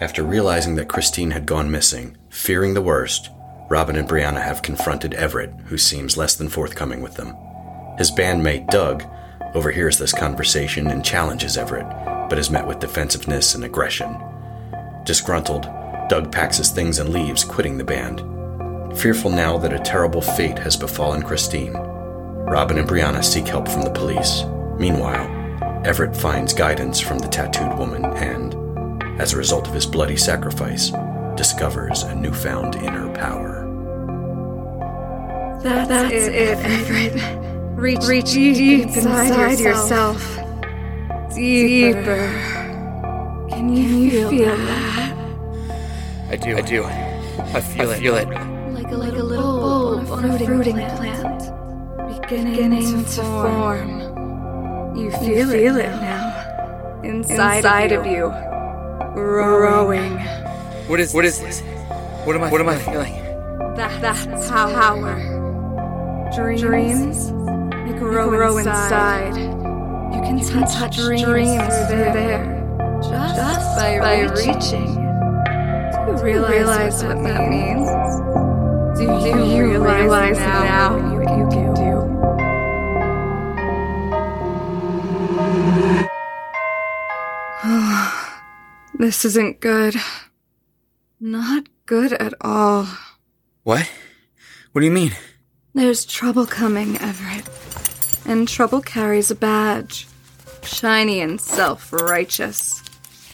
After realizing that Christine had gone missing, fearing the worst, Robin and Brianna have confronted Everett, who seems less than forthcoming with them. His bandmate, Doug, overhears this conversation and challenges Everett, but is met with defensiveness and aggression. Disgruntled, Doug packs his things and leaves, quitting the band. Fearful now that a terrible fate has befallen Christine, Robin and Brianna seek help from the police. Meanwhile, Everett finds guidance from the tattooed woman and, as a result of his bloody sacrifice, discovers a newfound inner power. That's, That's it, it, Everett. Reach, Reach deep, deep inside, inside yourself. yourself. Deeper. Deeper. Can you, Can you feel, feel that? I do. I do. I feel I it. Feel it. Like a, like a little bulb on a fruiting plant. plant. Beginning, beginning to form. You feel, you feel it, it now. Inside, inside of you. Growing. What is what is this? What am I what am I feeling? That, that's power. power. Dreams. Dreams they grow, grow inside. inside. You can, you touch, touch dreams, dreams through there, just, just by, by reaching. reaching. Do you realize, realize what, that means? Do you, do you realize, realize now, now what you this isn't good. Not good at all. What? What do you mean? There's trouble coming, Everett and trouble carries a badge. Shiny and self righteous.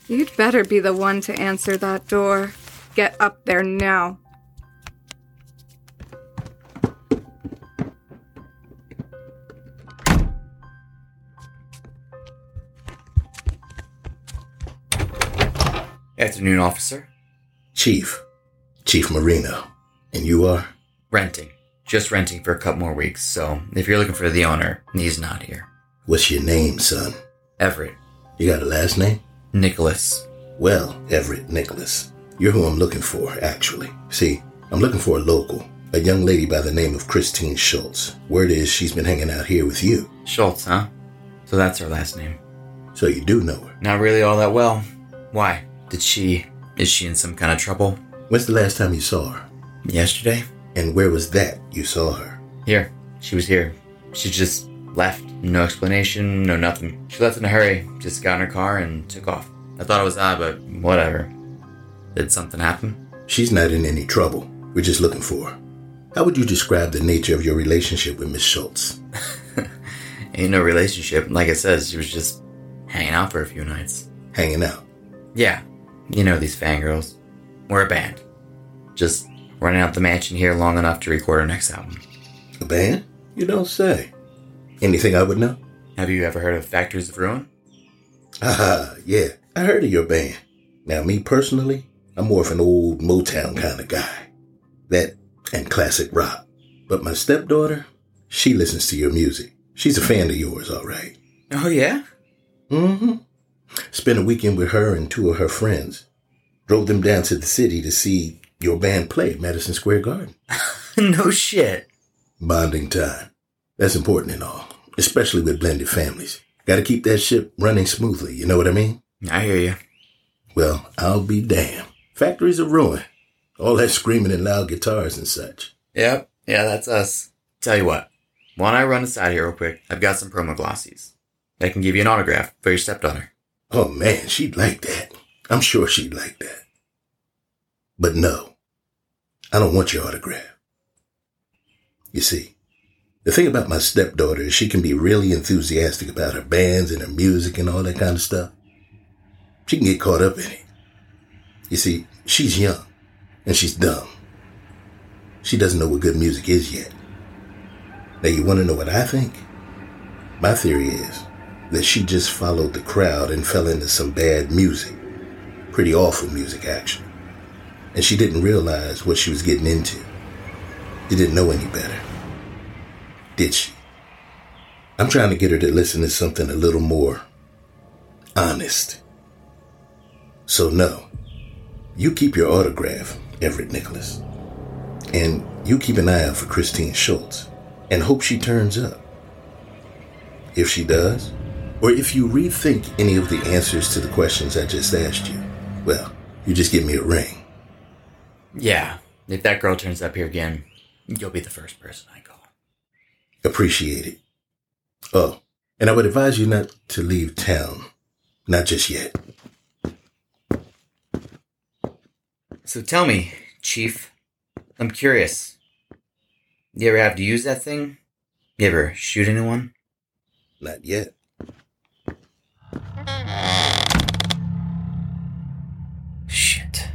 You'd better be the one to answer that door. Get up there now. Afternoon, officer. Chief. Chief Marino. And you are? Renting. Just renting for a couple more weeks, so if you're looking for the owner, he's not here. What's your name, son? Everett. You got a last name? Nicholas. Well, Everett Nicholas. You're who I'm looking for, actually. See, I'm looking for a local, a young lady by the name of Christine Schultz. Word is she's been hanging out here with you. Schultz, huh? So that's her last name. So you do know her? Not really all that well. Why? Did she. Is she in some kind of trouble? When's the last time you saw her? Yesterday. And where was that you saw her? Here. She was here. She just left. No explanation, no nothing. She left in a hurry, just got in her car and took off. I thought it was odd, but whatever. Did something happen? She's not in any trouble. We're just looking for her. How would you describe the nature of your relationship with Miss Schultz? Ain't no relationship. Like I said, she was just hanging out for a few nights. Hanging out? Yeah. You know these fangirls. We're a band. Just running out the mansion here long enough to record our next album. A band? You don't say. Anything I would know? Have you ever heard of Factories of Ruin? Ah, yeah. I heard of your band. Now, me personally, I'm more of an old Motown kind of guy. That and classic rock. But my stepdaughter, she listens to your music. She's a fan of yours, all right. Oh, yeah? Mm-hmm. Spent a weekend with her and two of her friends. Drove them down to the city to see your band play at Madison Square Garden. no shit. Bonding time. That's important and all, especially with blended families. Got to keep that ship running smoothly, you know what I mean? I hear you. Well, I'll be damned. Factories are ruined. All that screaming and loud guitars and such. Yep. Yeah, that's us. Tell you what. Why don't I run aside here real quick? I've got some promo glossies. I can give you an autograph for your stepdaughter. Oh man, she'd like that. I'm sure she'd like that. But no, I don't want your autograph. You see, the thing about my stepdaughter is she can be really enthusiastic about her bands and her music and all that kind of stuff. She can get caught up in it. You see, she's young and she's dumb. She doesn't know what good music is yet. Now, you want to know what I think? My theory is that she just followed the crowd and fell into some bad music. Pretty awful music, actually and she didn't realize what she was getting into. She didn't know any better. Did she? I'm trying to get her to listen to something a little more honest. So, no, you keep your autograph, Everett Nicholas. And you keep an eye out for Christine Schultz and hope she turns up. If she does, or if you rethink any of the answers to the questions I just asked you, well, You just give me a ring. Yeah, if that girl turns up here again, you'll be the first person I call. Appreciate it. Oh, and I would advise you not to leave town. Not just yet. So tell me, Chief, I'm curious. You ever have to use that thing? You ever shoot anyone? Not yet. Shit.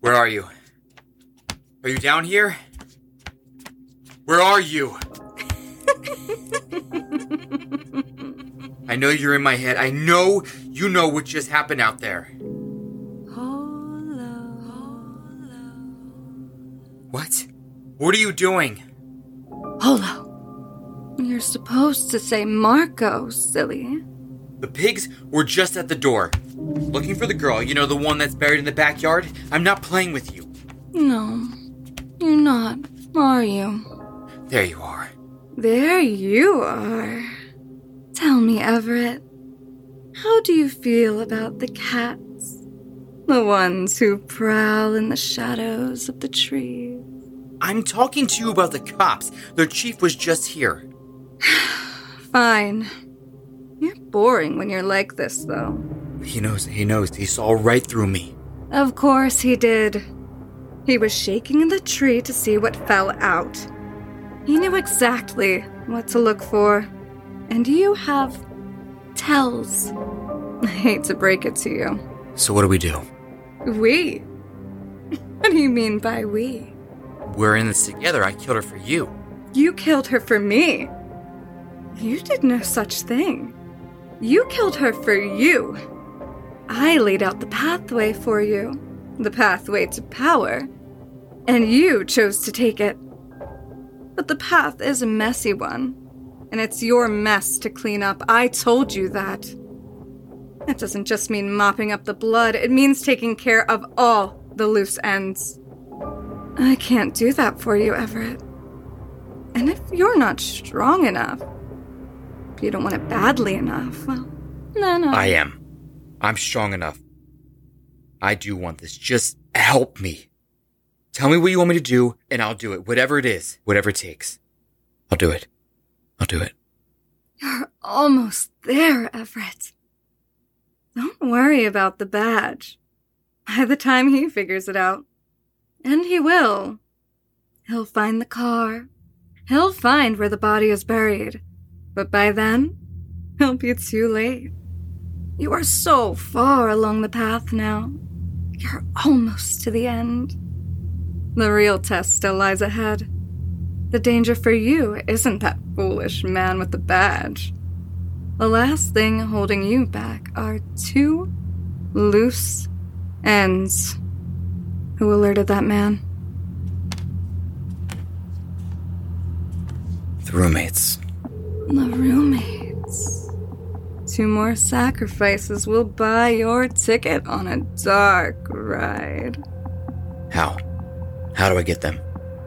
Where are you? Are you down here? Where are you? I know you're in my head. I know you know what just happened out there. What? What are you doing? Polo. You're supposed to say Marco, silly. The pigs were just at the door. Looking for the girl, you know, the one that's buried in the backyard. I'm not playing with you. No, you're not, are you? There you are. There you are. Tell me, Everett, how do you feel about the cats? The ones who prowl in the shadows of the trees. I'm talking to you about the cops. Their chief was just here. Fine. You're boring when you're like this, though. He knows, he knows. He saw right through me. Of course he did. He was shaking in the tree to see what fell out. He knew exactly what to look for. And you have tells. I hate to break it to you. So what do we do? We? What do you mean by we? We're in this together. I killed her for you. You killed her for me. You did no such thing. You killed her for you. I laid out the pathway for you, the pathway to power, and you chose to take it. But the path is a messy one, and it's your mess to clean up. I told you that. That doesn't just mean mopping up the blood, it means taking care of all the loose ends. I can't do that for you, Everett. And if you're not strong enough, if you don't want it badly enough, well, no, no. Uh, I am. I'm strong enough. I do want this. Just help me. Tell me what you want me to do, and I'll do it. Whatever it is, whatever it takes. I'll do it. I'll do it. You're almost there, Everett. Don't worry about the badge. By the time he figures it out, and he will, he'll find the car. He'll find where the body is buried. But by then, it'll be too late. You are so far along the path now. You're almost to the end. The real test still lies ahead. The danger for you isn't that foolish man with the badge. The last thing holding you back are two loose ends. Who alerted that man? The roommates. The roommates. Two more sacrifices will buy your ticket on a dark ride. How? How do I get them?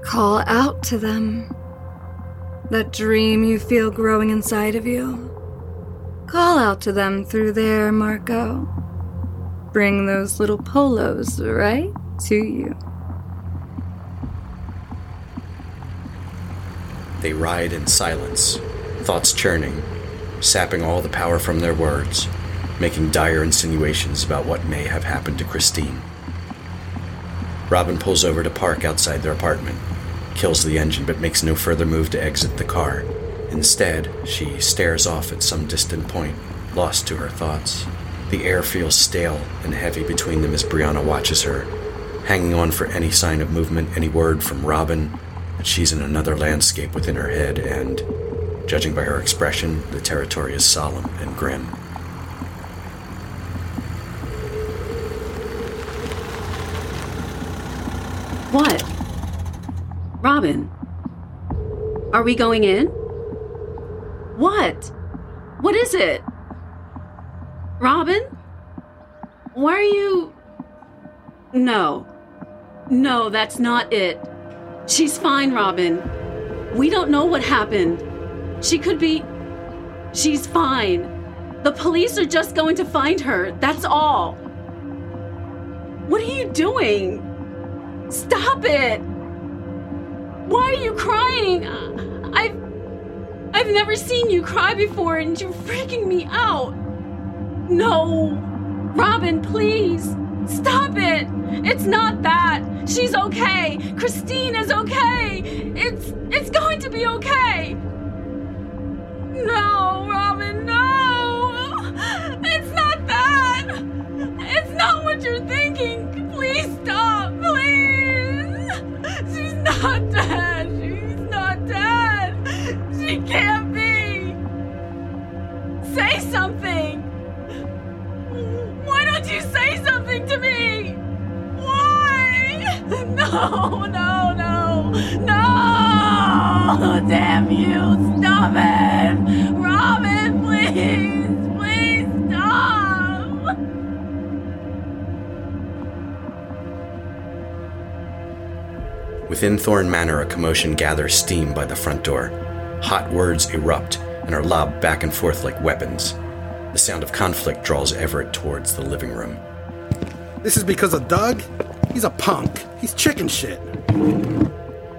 Call out to them. That dream you feel growing inside of you. Call out to them through there, Marco. Bring those little polos right to you. They ride in silence, thoughts churning, sapping all the power from their words, making dire insinuations about what may have happened to Christine. Robin pulls over to park outside their apartment, kills the engine, but makes no further move to exit the car. Instead, she stares off at some distant point, lost to her thoughts. The air feels stale and heavy between them as Brianna watches her, hanging on for any sign of movement, any word from Robin, but she's in another landscape within her head, and, judging by her expression, the territory is solemn and grim. What? Robin? Are we going in? What? What is it? Robin? Why are you. No. No, that's not it. She's fine, Robin. We don't know what happened. She could be. She's fine. The police are just going to find her. That's all. What are you doing? Stop it! Why are you crying? I've I've never seen you cry before and you're freaking me out. No. Robin, please. Stop it. It's not that. She's okay. Christine is okay. It's it's going to be okay. No, Robin, no. It's not that. Within Thorn Manor, a commotion gathers steam by the front door. Hot words erupt and are lobbed back and forth like weapons. The sound of conflict draws Everett towards the living room. This is because of Doug? He's a punk. He's chicken shit.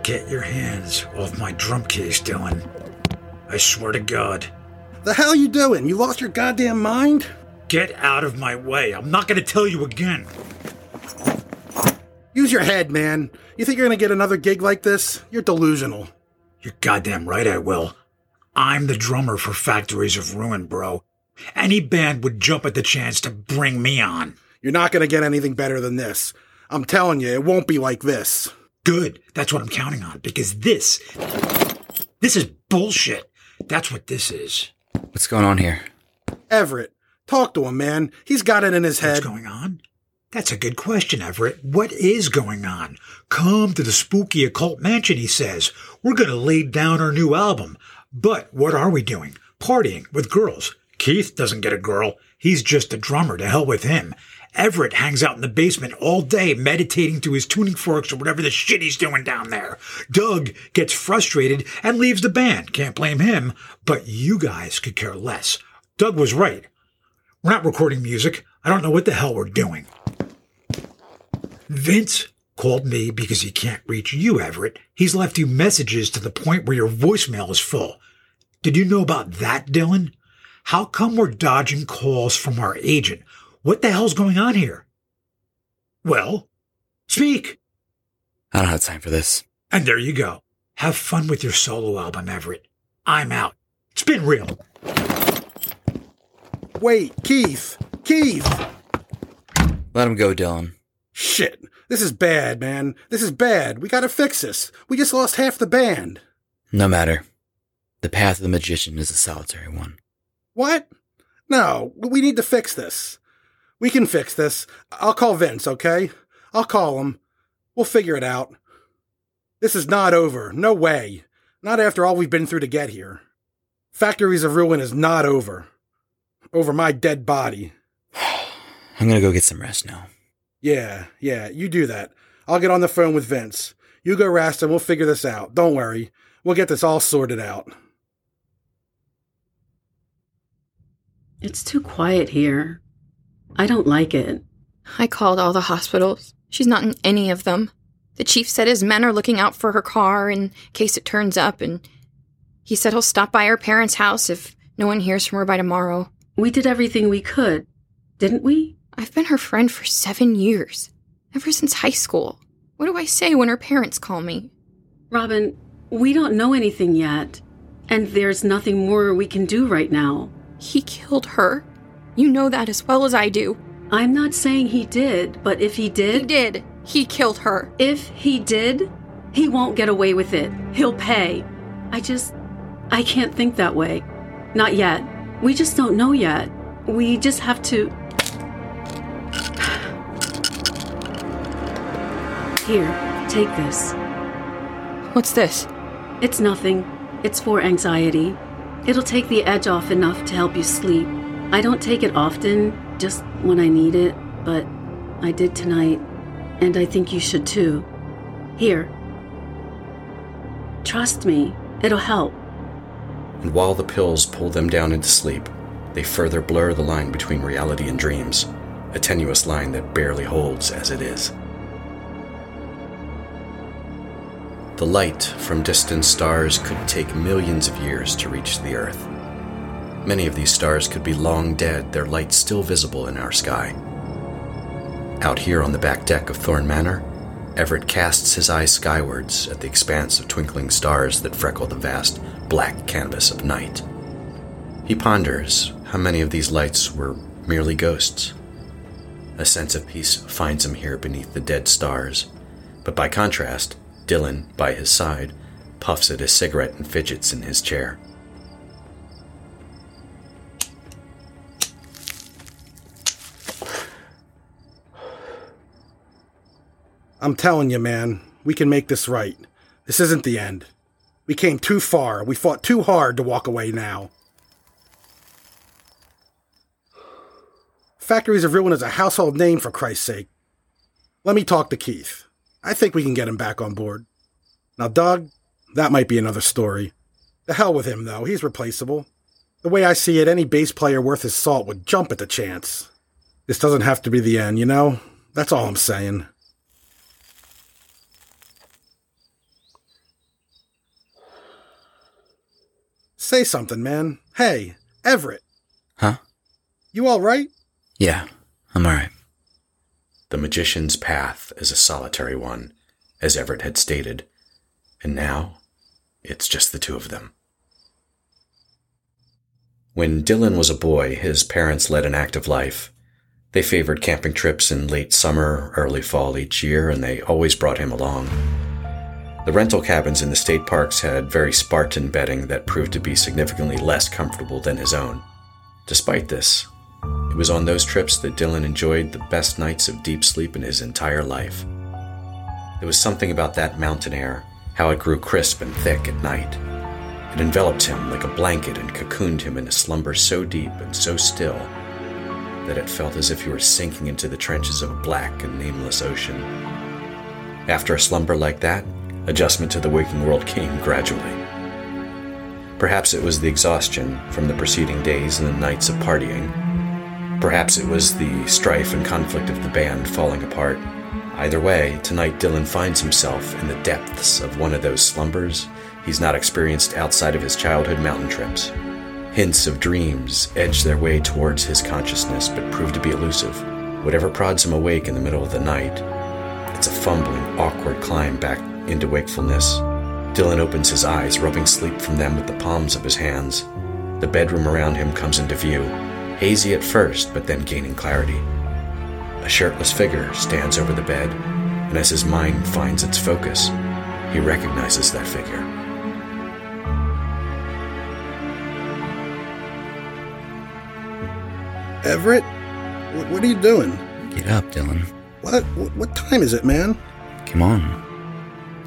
Get your hands off my drum case, Dylan. I swear to God. The hell you doing? You lost your goddamn mind? Get out of my way. I'm not gonna tell you again. Use your head, man. You think you're gonna get another gig like this? You're delusional. You're goddamn right I will. I'm the drummer for Factories of Ruin, bro. Any band would jump at the chance to bring me on. You're not gonna get anything better than this. I'm telling you, it won't be like this. Good. That's what I'm counting on because this this is bullshit. That's what this is. What's going on here? Everett, talk to him, man. He's got it in his head. What's going on? That's a good question, Everett. What is going on? Come to the spooky occult mansion, he says. We're going to lay down our new album. But what are we doing? Partying with girls. Keith doesn't get a girl. He's just a drummer. To hell with him. Everett hangs out in the basement all day meditating to his tuning forks or whatever the shit he's doing down there. Doug gets frustrated and leaves the band. Can't blame him. But you guys could care less. Doug was right. We're not recording music. I don't know what the hell we're doing. Vince called me because he can't reach you, Everett. He's left you messages to the point where your voicemail is full. Did you know about that, Dylan? How come we're dodging calls from our agent? What the hell's going on here? Well, speak. I don't have time for this. And there you go. Have fun with your solo album, Everett. I'm out. It's been real. Wait, Keith! Keith! Let him go, Dylan. Shit. This is bad, man. This is bad. We gotta fix this. We just lost half the band. No matter. The path of the magician is a solitary one. What? No, we need to fix this. We can fix this. I'll call Vince, okay? I'll call him. We'll figure it out. This is not over. No way. Not after all we've been through to get here. Factories of Ruin is not over. Over my dead body. I'm gonna go get some rest now. Yeah, yeah, you do that. I'll get on the phone with Vince. You go rest and we'll figure this out. Don't worry. We'll get this all sorted out. It's too quiet here. I don't like it. I called all the hospitals. She's not in any of them. The chief said his men are looking out for her car in case it turns up, and he said he'll stop by her parents' house if no one hears from her by tomorrow. We did everything we could, didn't we? I've been her friend for seven years, ever since high school. What do I say when her parents call me? Robin, we don't know anything yet, and there's nothing more we can do right now. He killed her. You know that as well as I do. I'm not saying he did, but if he did. He did. He killed her. if he did, he won't get away with it. He'll pay. I just. I can't think that way. Not yet. We just don't know yet. We just have to. Here, take this. What's this? It's nothing. It's for anxiety. It'll take the edge off enough to help you sleep. I don't take it often, just when I need it, but I did tonight, and I think you should too. Here. Trust me, it'll help. and while the pills pull them down into sleep, they further blur the line between reality and dreams, a tenuous line that barely holds as it is. The light from distant stars could take millions of years to reach the Earth. Many of these stars could be long dead, their light still visible in our sky. Out here on the back deck of Thorn Manor, Everett casts his eyes skywards at the expanse of twinkling stars that freckle the vast black canvas of night. He ponders how many of these lights were merely ghosts. A sense of peace finds him here beneath the dead stars, but by contrast, Dylan, by his side, puffs at his cigarette and fidgets in his chair. I'm telling you, man, we can make this right. This isn't the end. We came too far. We fought too hard to walk away now. Factories of Ruin is a household name, for Christ's sake. Let me talk to Keith. I think we can get him back on board. Now, Doug, that might be another story. The hell with him, though. He's replaceable. The way I see it, any bass player worth his salt would jump at the chance. This doesn't have to be the end, you know? That's all I'm saying. Say something, man. Hey, Everett. Huh? You all right? Yeah, I'm alright. The magician's path is a solitary one, as Everett had stated, and now it's just the two of them. When Dylan was a boy, his parents led an active life. They favored camping trips in late summer, early fall each year, and they always brought him along. The rental cabins in the state parks had very Spartan bedding that proved to be significantly less comfortable than his own. Despite this, it was on those trips that Dylan enjoyed the best nights of deep sleep in his entire life. There was something about that mountain air, how it grew crisp and thick at night. It enveloped him like a blanket and cocooned him in a slumber so deep and so still that it felt as if he were sinking into the trenches of a black and nameless ocean. After a slumber like that, adjustment to the waking world came gradually. Perhaps it was the exhaustion from the preceding days and the nights of partying. Perhaps it was the strife and conflict of the band falling apart. Either way, tonight Dylan finds himself in the depths of one of those slumbers he's not experienced outside of his childhood mountain trips. Hints of dreams edge their way towards his consciousness but prove to be elusive. Whatever prods him awake in the middle of the night, it's a fumbling, awkward climb back into wakefulness. Dylan opens his eyes, rubbing sleep from them with the palms of his hands. The bedroom around him comes into view, hazy at first, but then gaining clarity. A shirtless figure stands over the bed, and as his mind finds its focus, he recognizes that figure. Everett? What, what are you doing? Get up, Dylan. What, what? What time is it, man? Come on.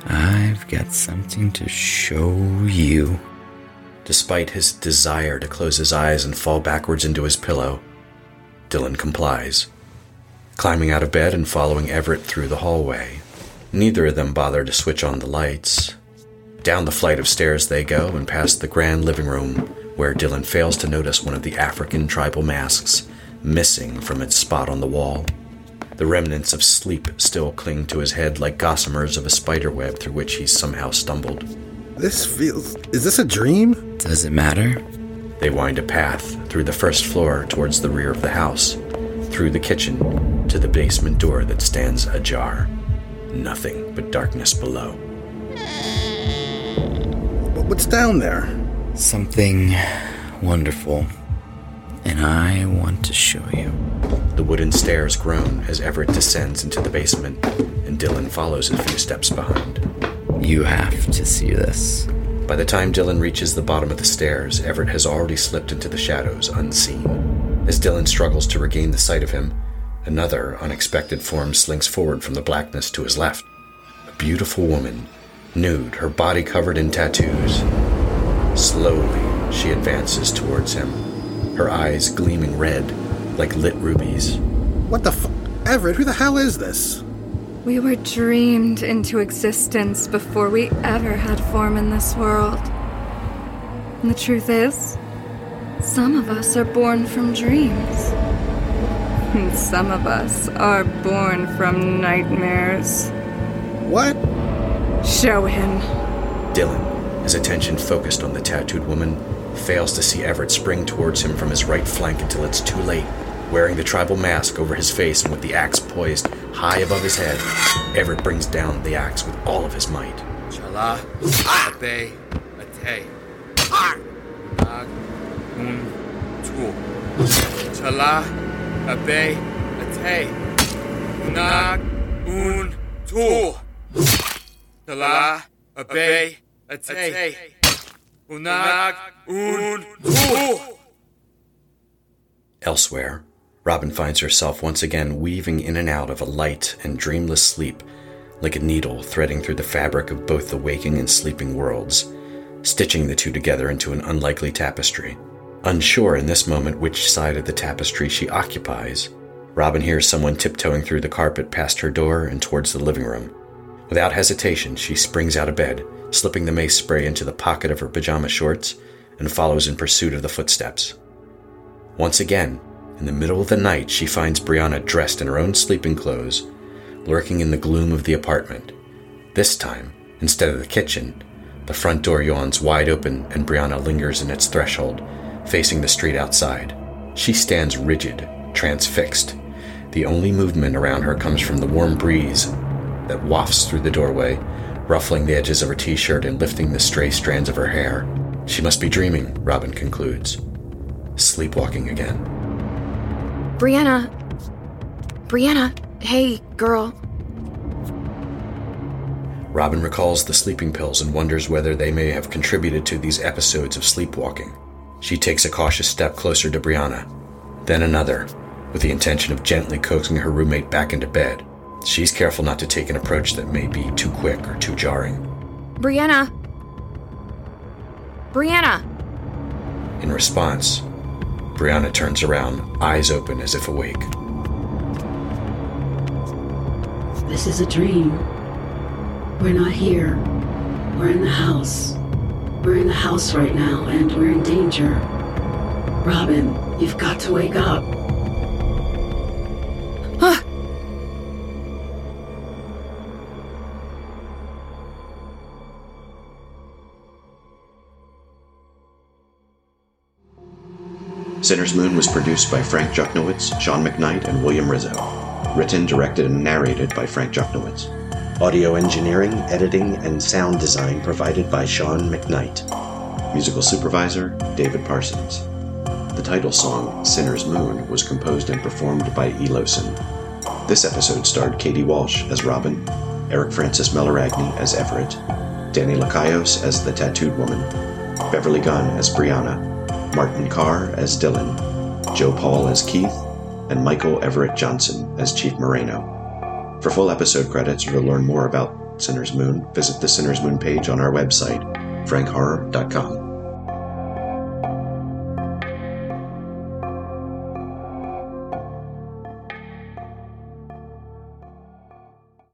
I've got something to show you. Despite his desire to close his eyes and fall backwards into his pillow, Dylan complies. Climbing out of bed and following Everett through the hallway, neither of them bother to switch on the lights. Down the flight of stairs they go and past the grand living room, where Dylan fails to notice one of the African tribal masks missing from its spot on the wall. The remnants of sleep still cling to his head like gossamers of a spider web through which he's somehow stumbled. This feels. Is this a dream? Does it matter? They wind a path through the first floor towards the rear of the house, through the kitchen to the basement door that stands ajar. Nothing but darkness below. Wh- What's down there? Something wonderful. And I want to show you. The wooden stairs groan as Everett descends into the basement, and Dylan follows a few steps behind. You have to see this. By the time Dylan reaches the bottom of the stairs, Everett has already slipped into the shadows unseen. As Dylan struggles to regain the sight of him, another unexpected form slinks forward from the blackness to his left. A beautiful woman, nude, her body covered in tattoos. Slowly, she advances towards him, her eyes gleaming red like lit rubies. What the fu- Everett, who the hell is this? We were dreamed into existence before we ever had form in this world. And the truth is, some of us are born from dreams. And some of us are born from nightmares. What? Show him. Dylan, his attention focused on the tattooed woman, fails to see Everett spring towards him from his right flank until it's too late. Wearing the tribal mask over his face and with the axe poised high above his head, Everett brings down the axe with all of his might. Chala, Abe, ah! Ate. Nag, ah! Un, Tu. Chala, Abe, Ate. Nag, Un, Tu. Chala, Abe, Ate. Unag, Un, Tu. Elsewhere, Robin finds herself once again weaving in and out of a light and dreamless sleep, like a needle threading through the fabric of both the waking and sleeping worlds, stitching the two together into an unlikely tapestry. Unsure in this moment which side of the tapestry she occupies, Robin hears someone tiptoeing through the carpet past her door and towards the living room. Without hesitation, she springs out of bed, slipping the mace spray into the pocket of her pajama shorts, and follows in pursuit of the footsteps. Once again, in the middle of the night, she finds Brianna dressed in her own sleeping clothes, lurking in the gloom of the apartment. This time, instead of the kitchen, the front door yawns wide open and Brianna lingers in its threshold, facing the street outside. She stands rigid, transfixed. The only movement around her comes from the warm breeze that wafts through the doorway, ruffling the edges of her t shirt and lifting the stray strands of her hair. She must be dreaming, Robin concludes. Sleepwalking again. Brianna. Brianna. Hey, girl. Robin recalls the sleeping pills and wonders whether they may have contributed to these episodes of sleepwalking. She takes a cautious step closer to Brianna, then another, with the intention of gently coaxing her roommate back into bed. She's careful not to take an approach that may be too quick or too jarring. Brianna. Brianna. In response, Brianna turns around, eyes open as if awake. This is a dream. We're not here. We're in the house. We're in the house right now, and we're in danger. Robin, you've got to wake up. Ah! Sinner's Moon was produced by Frank Juchnowitz, Sean McKnight, and William Rizzo. Written, directed, and narrated by Frank Juchnowitz. Audio engineering, editing, and sound design provided by Sean McKnight. Musical supervisor, David Parsons. The title song, Sinner's Moon, was composed and performed by Eloson. This episode starred Katie Walsh as Robin, Eric Francis Meloragni as Everett, Danny Lacayos as the Tattooed Woman, Beverly Gunn as Brianna, Martin Carr as Dylan, Joe Paul as Keith, and Michael Everett Johnson as Chief Moreno. For full episode credits or to learn more about Sinner's Moon, visit the Sinner's Moon page on our website, frankhorror.com.